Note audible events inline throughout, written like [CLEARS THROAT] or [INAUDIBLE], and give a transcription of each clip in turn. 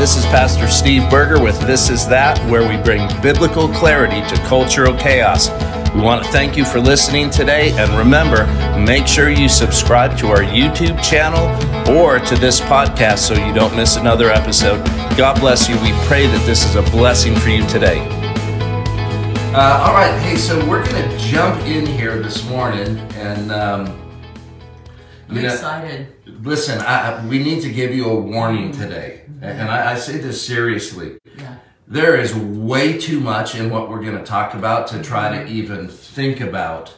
this is Pastor Steve Berger with This Is That, where we bring biblical clarity to cultural chaos. We want to thank you for listening today, and remember, make sure you subscribe to our YouTube channel or to this podcast so you don't miss another episode. God bless you. We pray that this is a blessing for you today. Uh, all right, hey, so we're going to jump in here this morning, and um, I'm you know, excited. listen, I, I- we need to give you a warning today, and I, I say this seriously. Yeah. There is way too much in what we're going to talk about to try to even think about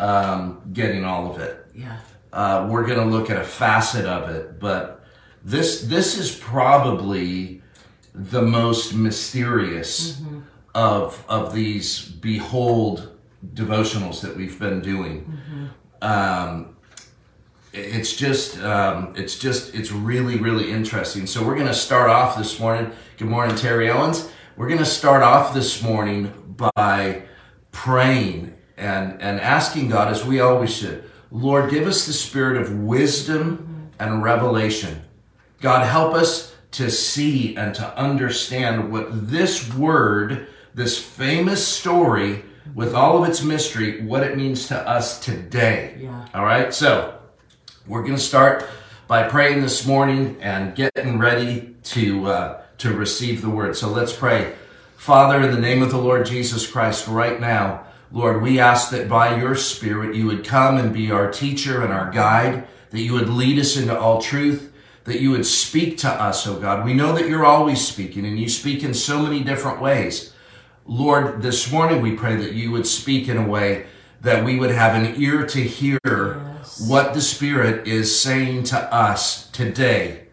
um, getting all of it. Yeah. Uh, we're going to look at a facet of it, but this this is probably the most mysterious of of these behold devotionals that we've been doing. Um, it's just um, it's just it's really really interesting. So we're going to start off this morning good morning terry owens. We're going to start off this morning by praying and and asking god as we always should lord give us the spirit of wisdom and revelation. God help us to see and to understand what this word this famous story with all of its mystery what it means to us today. Yeah. all right so we're going to start by praying this morning and getting ready to uh, to receive the word. So let's pray. Father, in the name of the Lord Jesus Christ, right now, Lord, we ask that by your Spirit you would come and be our teacher and our guide, that you would lead us into all truth, that you would speak to us, oh God. We know that you're always speaking and you speak in so many different ways. Lord, this morning we pray that you would speak in a way that we would have an ear to hear what the Spirit is saying to us today.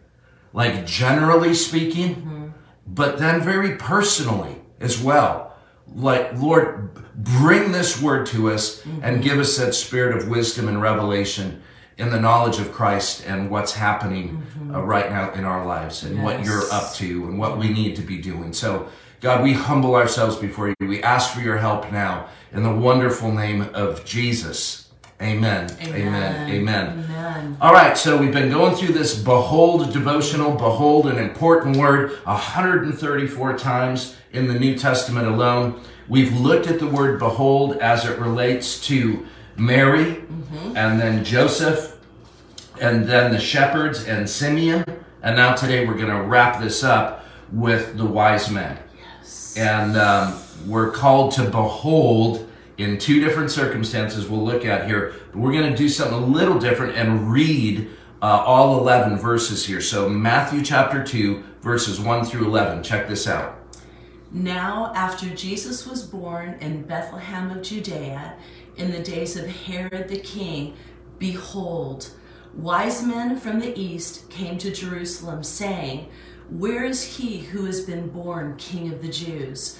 Like generally speaking, but then very personally as well. Like, Lord, bring this word to us and give us that spirit of wisdom and revelation in the knowledge of Christ and what's happening uh, right now in our lives and what you're up to and what we need to be doing. So, God, we humble ourselves before you. We ask for your help now in the wonderful name of Jesus. Amen. Amen. Amen. All right, so we've been going through this behold devotional, behold, an important word, 134 times in the New Testament alone. We've looked at the word behold as it relates to Mary and then Joseph and then the shepherds and Simeon. And now today we're going to wrap this up with the wise men. Yes. And um, we're called to behold in two different circumstances we'll look at here. But we're going to do something a little different and read uh, all 11 verses here. So, Matthew chapter 2, verses 1 through 11. Check this out. Now, after Jesus was born in Bethlehem of Judea, in the days of Herod the king, behold, wise men from the east came to Jerusalem, saying, Where is he who has been born king of the Jews?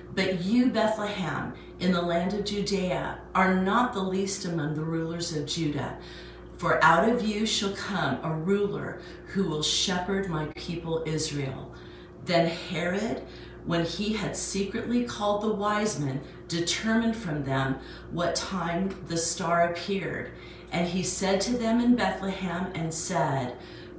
But you, Bethlehem, in the land of Judea, are not the least among the rulers of Judah. For out of you shall come a ruler who will shepherd my people Israel. Then Herod, when he had secretly called the wise men, determined from them what time the star appeared. And he said to them in Bethlehem and said,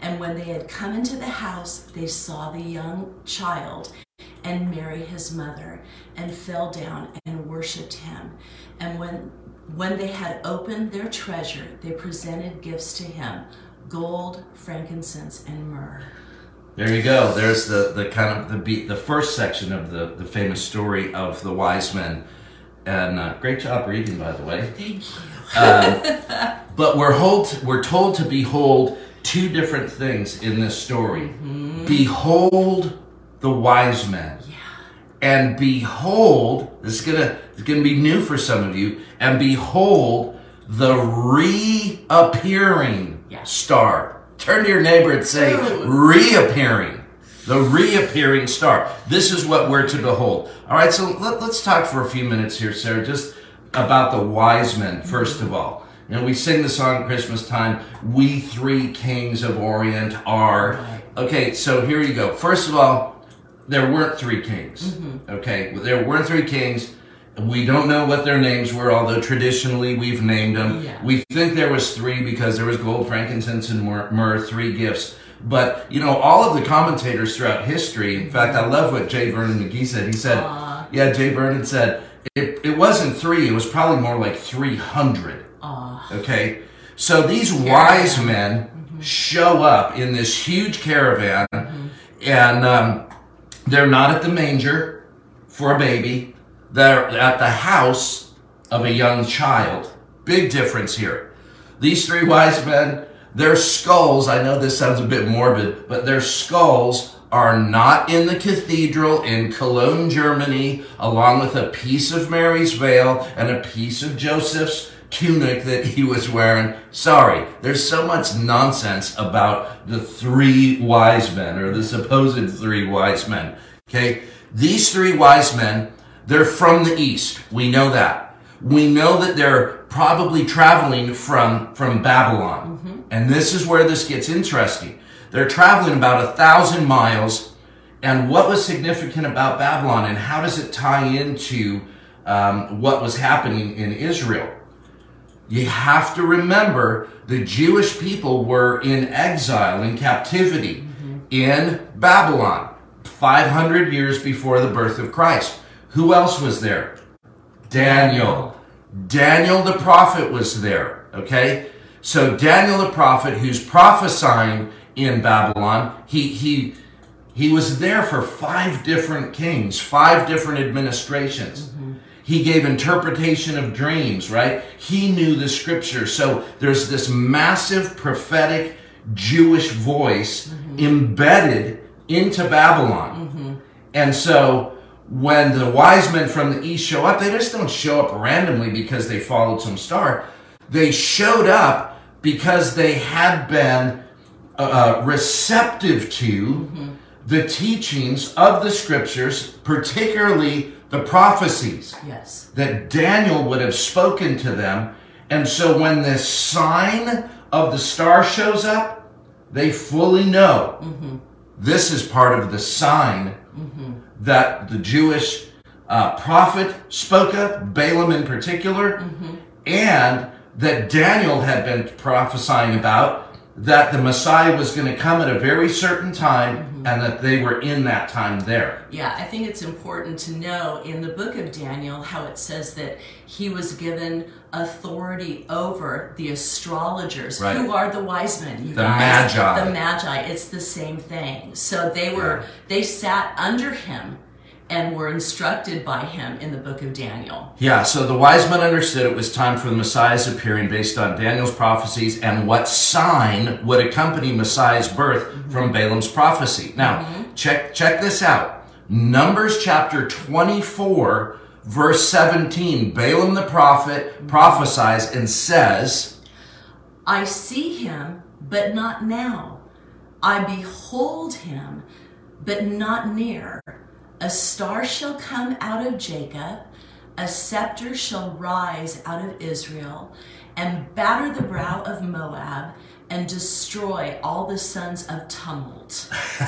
And when they had come into the house, they saw the young child and Mary his mother, and fell down and worshipped him. And when when they had opened their treasure, they presented gifts to him gold, frankincense, and myrrh. There you go. There's the, the kind of the beat, the first section of the, the famous story of the wise men. And uh, great job reading, by the way. Thank you. But we're told, we're told to behold two different things in this story. Behold the wise men. And behold, this is gonna it's gonna be new for some of you. And behold the reappearing Yeah. star. Turn to your neighbor and say, Ooh. reappearing. The reappearing star. This is what we're to behold. All right, so let, us talk for a few minutes here, Sarah, just about the wise men, first of mm-hmm. all. Know, we sing the song Christmas time, We Three Kings of Orient are. Okay, so here you go. First of all, there weren't three kings. Mm-hmm. Okay, there weren't three kings. We don't know what their names were, although traditionally we've named them. Yeah. We think there was three because there was gold, frankincense, and myrrh, three gifts. But you know, all of the commentators throughout history. In fact, I love what J. Vernon McGee said. He said, Aw. "Yeah, J. Vernon said it, it wasn't three. It was probably more like three hundred. Aw. Okay, so these wise men mm-hmm. show up in this huge caravan, mm-hmm. and um, they're not at the manger for a baby. They're at the house of a young child. Big difference here. These three wise men, their skulls, I know this sounds a bit morbid, but their skulls are not in the cathedral in Cologne, Germany, along with a piece of Mary's veil and a piece of Joseph's tunic that he was wearing. Sorry, there's so much nonsense about the three wise men or the supposed three wise men. Okay? These three wise men, they're from the east. We know that. We know that they're probably traveling from, from Babylon. And this is where this gets interesting. They're traveling about a thousand miles. And what was significant about Babylon and how does it tie into um, what was happening in Israel? You have to remember the Jewish people were in exile, in captivity in Babylon, 500 years before the birth of Christ. Who else was there? Daniel. Daniel the prophet was there, okay? So Daniel the prophet who's prophesying in Babylon, he he he was there for five different kings, five different administrations. Mm-hmm. He gave interpretation of dreams, right? He knew the scripture. So there's this massive prophetic Jewish voice mm-hmm. embedded into Babylon. Mm-hmm. And so when the wise men from the east show up, they just don't show up randomly because they followed some star. They showed up because they had been uh, uh receptive to mm-hmm. the teachings of the scriptures, particularly the prophecies Yes. that Daniel would have spoken to them. And so when this sign of the star shows up, they fully know mm-hmm. this is part of the sign mm-hmm. that the Jewish uh, prophet spoke of, Balaam in particular, mm-hmm. and that Daniel had been prophesying about that the Messiah was going to come at a very certain time and that they were in that time there. Yeah, I think it's important to know in the book of Daniel how it says that he was given authority over the astrologers, Right. who are the wise men. You The guys. Magi. The magi. It's the same thing. So they were Yeah. they sat under him and were instructed by him in the book of Daniel. Yeah, so the wise men understood it was time for the Messiah's appearing based on Daniel's prophecies and what sign would accompany Messiah's birth mm-hmm. from Balaam's prophecy. Now, mm-hmm. check check this out. Numbers chapter 24 verse 17. Balaam the prophet mm-hmm. prophesies and says, I see him, but not now. I behold him, but not near. A star shall come out of Jacob, a scepter shall rise out of Israel, and batter the brow of Moab, and destroy all the sons of tumult. [LAUGHS]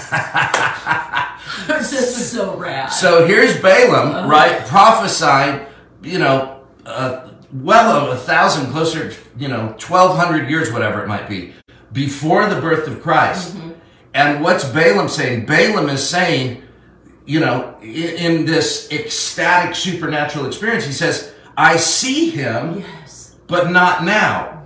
[LAUGHS] this is so rad. So here's Balaam, right, prophesying, you know, uh, well over a thousand, closer, you know, 1200 years, whatever it might be, before the birth of Christ. And what's Balaam saying? Balaam is saying, you know, in, in this ecstatic supernatural experience, he says, I see him, yes. but not now.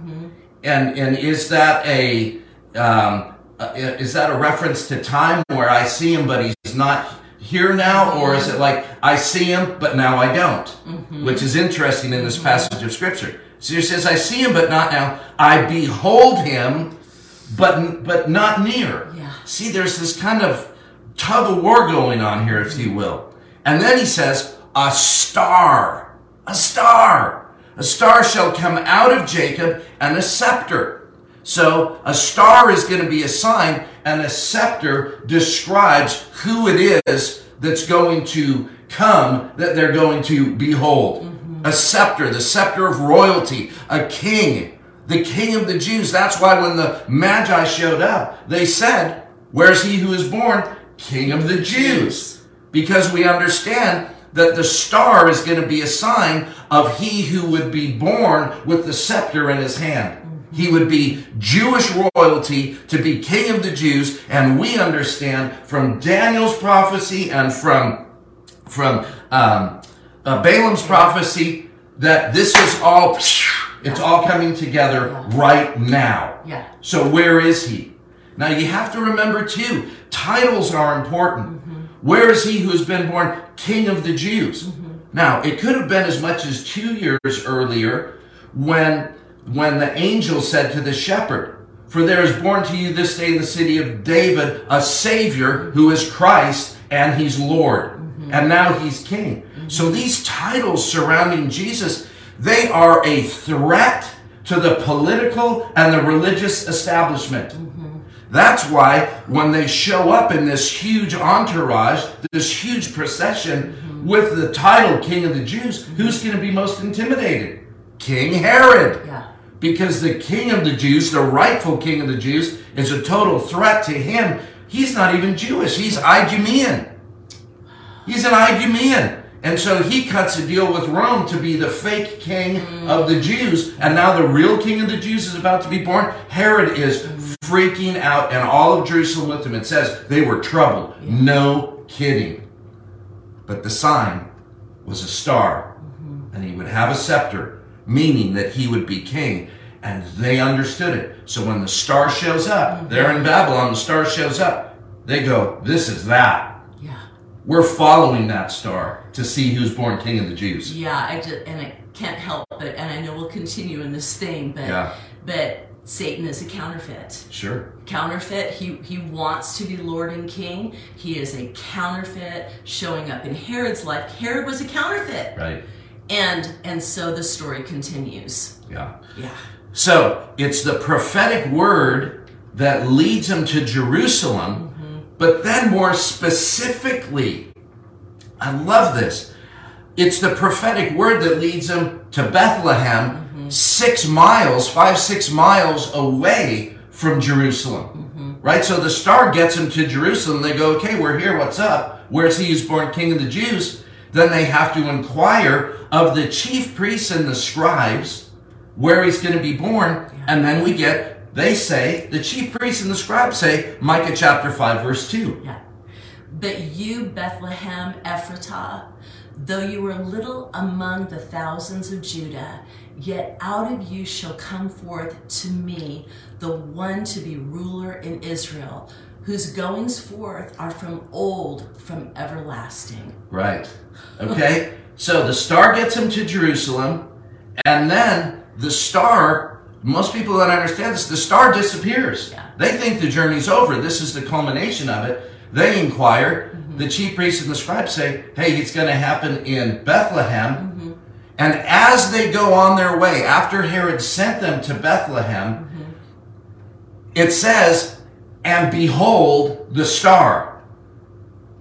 And and is that a um, uh, is that a reference to time where I see him, but he's not here now? Or is it like I see him, but now I don't? Which is interesting in this passage of scripture. So he says, I see him, but not now. I behold him, but, but not near. Yeah. See, there's this kind of tug of war going on here, if you will. And then he says, a star, a star, a star shall come out of Jacob and a scepter. So a star is going to be a sign and a scepter describes who it is that's going to come that they're going to behold. Mm-hmm. A scepter, the scepter of royalty, a king, the king of the Jews. That's why when the Magi showed up, they said, Where's he who is born? King of the Jews. Because we understand that the star is going to be a sign of he who would be born with the scepter in his hand. He would be Jewish royalty to be king of the Jews. And we understand from Daniel's prophecy and from, from um, uh, Balaam's prophecy that this is all, it's all coming together right now. Yeah. So where is he? Now you have to remember too, titles are important. Mm-hmm. Where is he who has been born king of the Jews? Mm-hmm. Now it could have been as much as two years earlier when, when the angel said to the shepherd, for there is born to you this day in the city of David a savior who is Christ and he's Lord. Mm-hmm. And now he's king. So these titles surrounding Jesus, they are a threat to the political and the religious establishment. That's why when they show up in this huge entourage, this huge procession mm-hmm. with the title King of the Jews, mm-hmm. who's going to be most intimidated? King Herod. Yeah. Because the king of the Jews, the rightful king of the Jews, is a total threat to him. He's not even Jewish. He's Idumean. He's an Idumean. And so he cuts a deal with Rome to be the fake king mm. of the Jews. And now the real king of the Jews is about to be born. Herod is freaking out and all of Jerusalem with him. It says they were troubled. No kidding. But the sign was a star. Mm-hmm. And he would have a scepter, meaning that he would be king. And they understood it. So when the star shows up, mm-hmm. they're in Babylon, the star shows up. They go, this is that. Yeah. We're following that star to see who's born king of the Jews. Yeah, I just and I can't help but and I know we'll continue in this thing, but Yeah. but Satan is a counterfeit. Sure. Counterfeit. He he wants to be Lord and King. He is a counterfeit showing up in Herod's life. Herod was a counterfeit. Right. And and so the story continues. Yeah. Yeah. So it's the prophetic word that leads him to Jerusalem, mm-hmm. but then more specifically, I love this. It's the prophetic word that leads him to Bethlehem, six miles, five, six miles away from Jerusalem. Right? So the star gets him to Jerusalem. They go, okay, we're here. What's up? Where's he who's born king of the Jews? Then they have to inquire of the chief priests and the scribes where he's going to be born. And then we get, they say, the chief priests and the scribes say, Micah chapter 5, verse 2. Yeah. But you, Bethlehem Ephrathah, though you were little among the thousands of Judah, yet out of you shall come forth to me the one to be ruler in Israel, whose goings forth are from old, from everlasting. Right. Okay? so the star gets him to Jerusalem, and then the star, most people don't understand this, the star disappears. Yeah. They think the journey's over. This is the culmination of it. They inquire. Mm-hmm. The chief priests and the scribes say, hey, it's going to happen in Bethlehem. And as they go on their way, after Herod sent them to Bethlehem, mm-hmm. it says, and behold the star.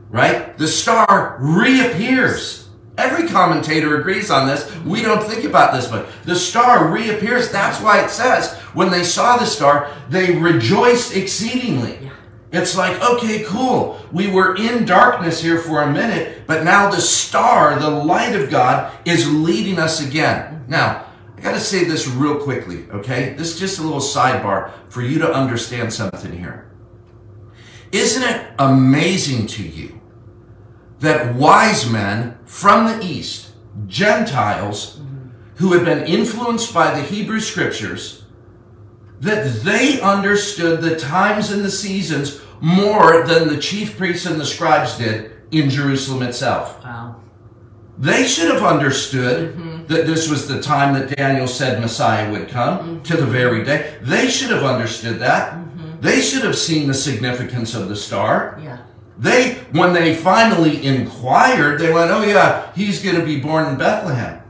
Right? The star reappears. Every commentator agrees on this. We don't think about this, but the star reappears. That's why it says, when they saw the star, they rejoiced exceedingly. Yeah. It's like, okay, cool. We were in darkness here for a minute, but now the star, the light of God, is leading us again. Now, I gotta say this real quickly, okay? This is just a little sidebar for you to understand something here. Isn't it amazing to you that wise men from the East, Gentiles, who had been influenced by the Hebrew scriptures, that they understood the times and the seasons more than the chief priests and the scribes did in Jerusalem itself. Wow. They should have understood mm-hmm. that this was the time that Daniel said Messiah would come mm-hmm. to the very day. They should have understood that. Mm-hmm. They should have seen the significance of the star. Yeah. They, when they finally inquired, they went, oh yeah, he's going to be born in Bethlehem.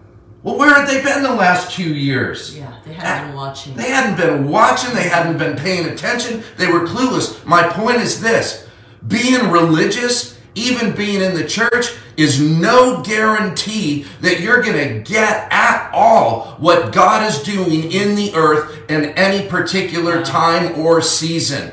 Well, where had they been the last two years? Yeah. They had been ah, watching. They hadn't been watching, they hadn't been paying attention, they were clueless. My point is this being religious, even being in the church, is no guarantee that you're going to get at all what God is doing in the earth in any particular time or season.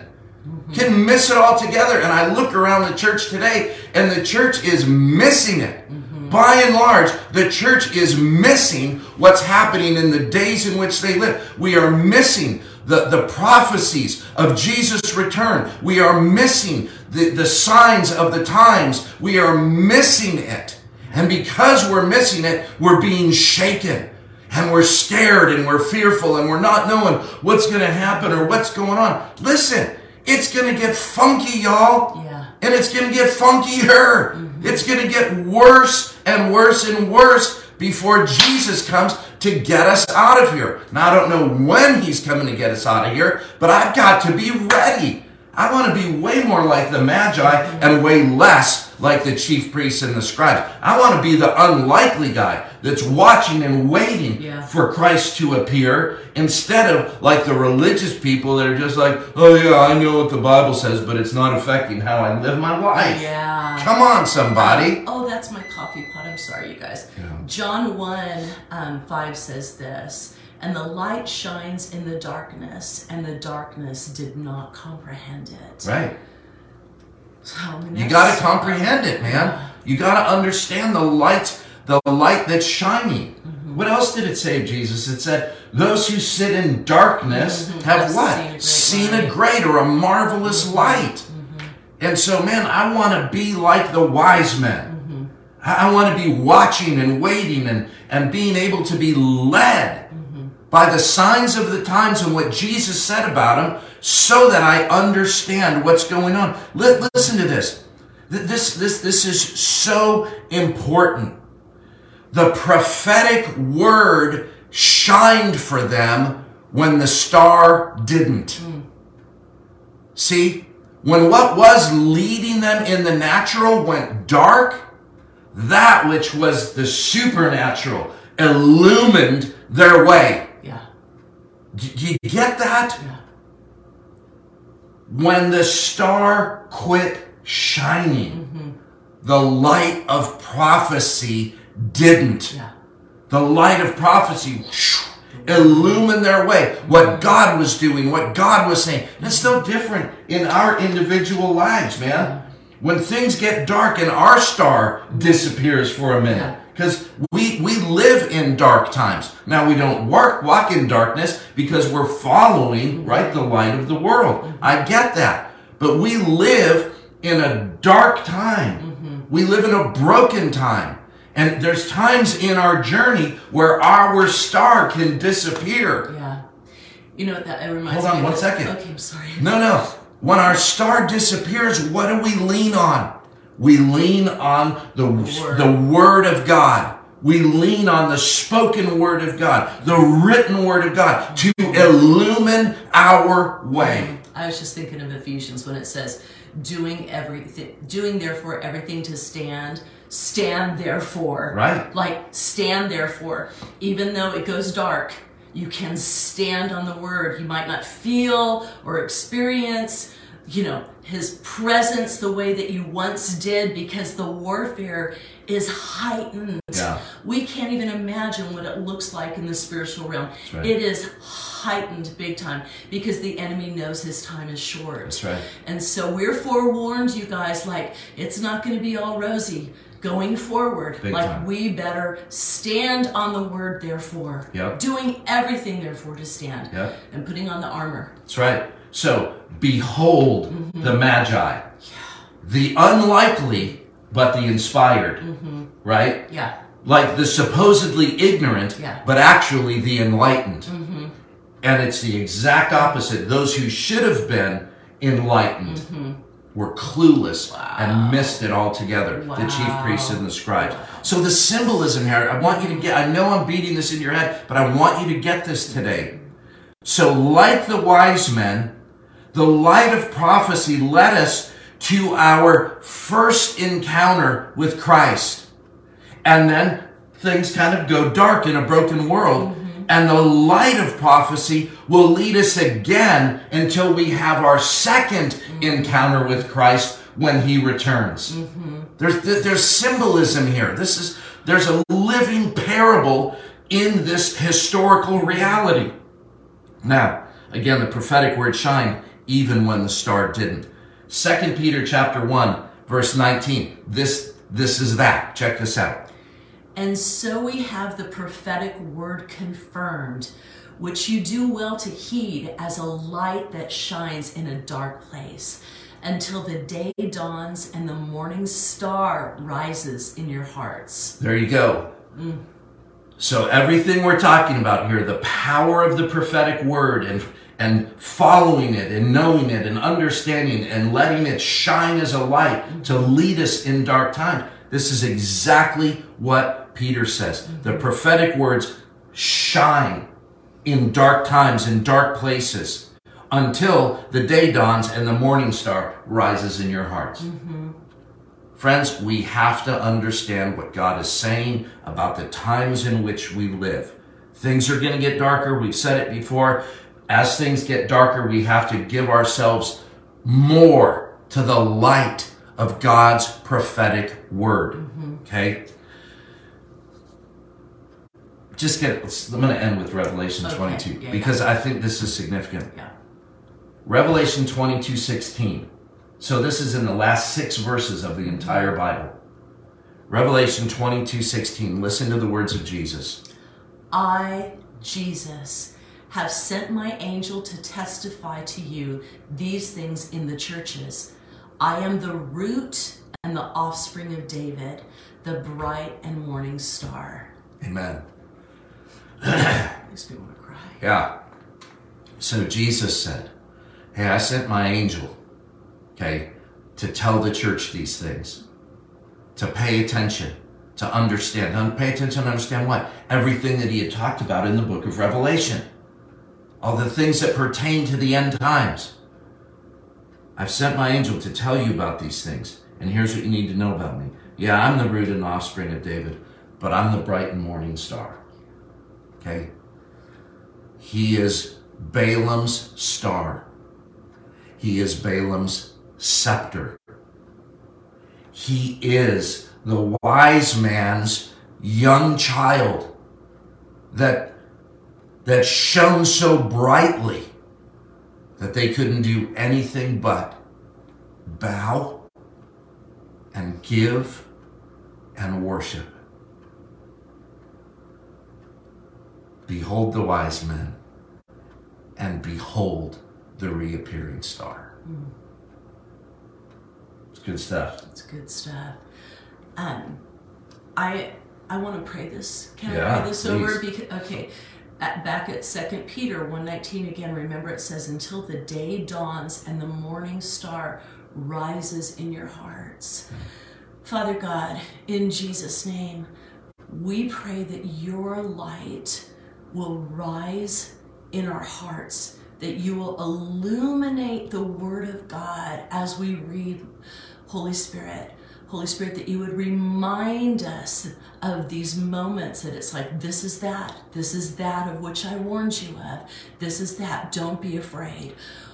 Mm-hmm. Can miss it altogether. And I look around the church today, and the church is missing it. Mm-hmm. By and large, the church is missing what's happening in the days in which they live. We are missing the, the prophecies of Jesus' return. We are missing the, the signs of the times. We are missing it. And because we're missing it, we're being shaken. And we're scared and we're fearful and we're not knowing what's going to happen or what's going on. Listen, it's going to get funky, y'all. Yeah. And it's going to get funkier. Mm-hmm. It's going to get worse and worse and worse before Jesus comes to get us out of here. Now, I don't know when he's coming to get us out of here, but I've got to be ready. I want to be way more like the Magi and way less like the chief priests and the scribes. I want to be the unlikely guy that's watching and waiting Yeah. for Christ to appear instead of like the religious people that are just like, oh yeah, I know what the Bible says, but it's not affecting how I live my life. Yeah. Come on, somebody. Oh, that's my coffee pot. I'm sorry, you guys. Yeah. John 1 um, 5 says this And the light shines in the darkness, and the darkness did not comprehend it. Right. So, You got to comprehend it, man. You got to understand the light, the light that's shining. Mm-hmm. What else did it say, Jesus? It said, "Those who sit in darkness have Have what? Mm-hmm. seen a great Seen a light." Mm-hmm. great or a marvelous light." And so, man, I want to be like the wise men. Mm-hmm. I, I want to be watching and waiting and, and being able to be led Mm-hmm. by the signs of the times and what Jesus said about them so that I understand what's going on. Li- listen to this. Th- This, this, this is so important. The prophetic word shined for them when the star didn't. Hmm. See, when what was leading them in the natural went dark, that which was the supernatural illumined their way. Yeah. Do you get that? Yeah. When the star quit shining, mm-hmm. the light of prophecy didn't. Yeah. The light of prophecy illumined their way. What God was doing, what God was saying. It's no different in our individual lives, man. When things get dark and our star disappears for a minute. Because we, we live in dark times. Now we don't work, walk in darkness because we're following, right, the light of the world. I get that. But we live in a dark time. Mm-hmm. We live in a broken time. And there's times in our journey where our star can disappear. Yeah. You know what that reminds Hold on one of? second. Okay, I'm sorry. No, no. When our star disappears, what do we lean on? We lean on the, Word. the Word of God. We lean on the spoken Word of God, the written Word of God to mm-hmm. illumine our way. Mm-hmm. I was just thinking of Ephesians when it says, doing everything, doing therefore everything to stand, stand therefore. Right. Like, stand therefore. Even though it goes dark, you can stand on the word. You might not feel or experience, you know, his presence the way that you once did because the warfare is heightened. Yeah. We can't even imagine what it looks like in the spiritual realm. right. It is heightened big time because the enemy knows his time is short. That's right. And so we're forewarned, you guys, like it's not going to be all rosy going forward. Big like time. we better stand on the word, therefore. Yep. Doing everything, therefore, to stand. Yep. And putting on the armor. That's right. So, behold Mm-hmm. the Magi. The unlikely, but the inspired. Mm-hmm. Right? Yeah. like the supposedly ignorant, Yeah. but actually the enlightened. Mm-hmm. And it's the exact opposite. Those who should have been enlightened mm-hmm. Were clueless and missed it altogether. The chief priests and the scribes. So the symbolism here, I want you to get, I know I'm beating this in your head, but I want you to get this today. So, like the wise men, the light of prophecy led us to our first encounter with Christ. And then things kind of go dark in a broken world. And the light of prophecy will lead us again until we have our second encounter with Christ when he returns. There's, there's symbolism here. This is, there's a living parable in this historical reality. Now, again, the prophetic word shined even when the star didn't. Second Peter chapter 1, verse 19. This, this is that. Check this out. And so we have the prophetic word confirmed, which you do well to heed as a light that shines in a dark place, until the day dawns and the morning star rises in your hearts. There you go. Mm. So everything we're talking about here, the power of the prophetic word and and following it and knowing it and understanding and letting it shine as a light mm. to lead us in dark time. This is exactly what Peter says. The prophetic words shine in dark times, in dark places, until the day dawns and the morning star rises in your hearts. Mm-hmm. Friends, we have to understand what God is saying about the times in which we live. Things are going to get darker. We've said it before. As things get darker, we have to give ourselves more to the light of God's prophetic word. Okay? Just get, I'm going to end with Revelation Okay. 22 Yeah, yeah. because I think this is significant. Yeah. Revelation 22 16. So this is in the last six verses of the mm-hmm. entire Bible. Revelation 22 16. Listen to the words of Jesus. I, Jesus, have sent my angel to testify to you these things in the churches. I am the root and the offspring of David, the bright and morning star. Amen. [CLEARS THROAT] Makes me want to cry. Yeah. So Jesus said, Hey, I sent my angel, okay, to tell the church these things, to pay attention, to understand. Un- Pay attention to understand what? Everything that he had talked about in the book of Revelation. All the things that pertain to the end times. I've sent my angel to tell you about these things. And here's what you need to know about me. Yeah, I'm the root and offspring of David, but I'm the bright and morning star. Okay? He is Balaam's star. He is Balaam's scepter. He is the wise man's young child that, that shone so brightly that they couldn't do anything but bow and give and worship. Behold the wise men, and behold the reappearing star. It's good stuff. It's good stuff. Um, I I want to pray this. Can I Yeah, pray this please. over? Because okay, at, back at Second Peter one nineteen again. Remember it says, "Until the day dawns and the morning star rises in your hearts." Father God, in Jesus' name, we pray that your light will rise in our hearts, that you will illuminate the Word of God as we read, Holy Spirit. Holy Spirit, that you would remind us of these moments that it's like, this is that, this is that of which I warned you of, this is that, don't be afraid.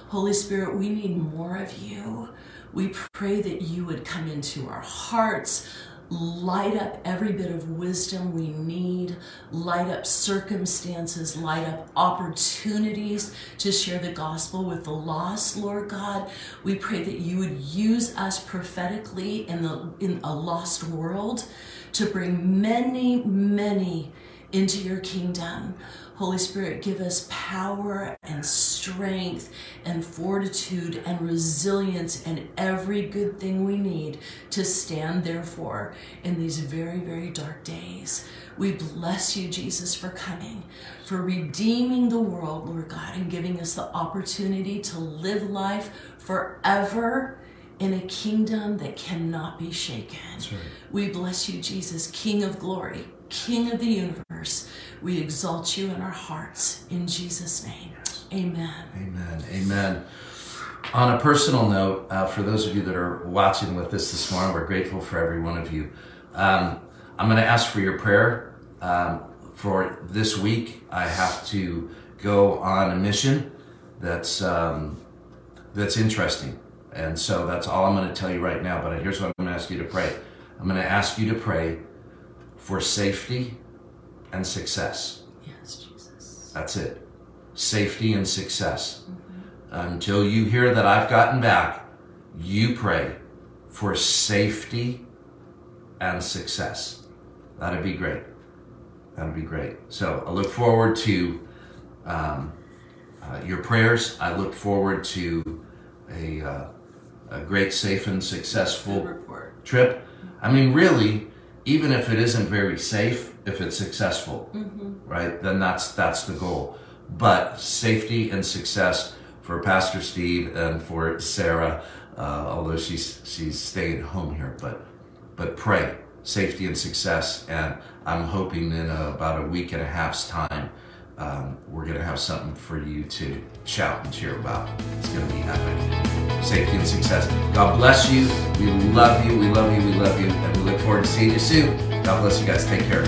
Holy Spirit, we need more of you. We pray that you would come into our hearts, light up every bit of wisdom we need, light up circumstances, light up opportunities to share the gospel with the lost, Lord God. We pray that you would use us prophetically in the in a lost world to bring many, many into your kingdom. Holy Spirit, give us power and strength and fortitude and resilience and every good thing we need to stand therefore in these very, very dark days. We bless you, Jesus, for coming, for redeeming the world, Lord God, and giving us the opportunity to live life forever in a kingdom that cannot be shaken. Right. We bless you, Jesus, King of glory, King of the universe. We exalt you in our hearts. In Jesus' name, amen. Amen. Amen. On a personal note, uh, for those of you that are watching with us this morning, we're grateful for every one of you. Um, I'm going to ask for your prayer. Um, for this week, I have to go on a mission that's um, that's interesting, and so that's all I'm going to tell you right now. But here's what I'm going to ask you to pray. I'm going to ask you to pray for safety and success. Yes, Jesus. That's it. Safety and success. Until you hear that I've gotten back, you pray for safety and success. That'd be great. That'd be great. So I look forward to um, uh, your prayers. I look forward to a, uh, a great, safe, and successful trip. I mean, really, even if it isn't very safe, if it's successful, right? Then that's that's the goal. But safety and success for Pastor Steve and for Sarah, uh, although she's she's staying home here, but but pray safety and success, and I'm hoping in about a week and a half's time. Um, we're going to have something for you to shout and cheer about. It's going to be epic. Safety and success. God bless you. We love you. We love you. We love you. And we look forward to seeing you soon. God bless you guys. Take care.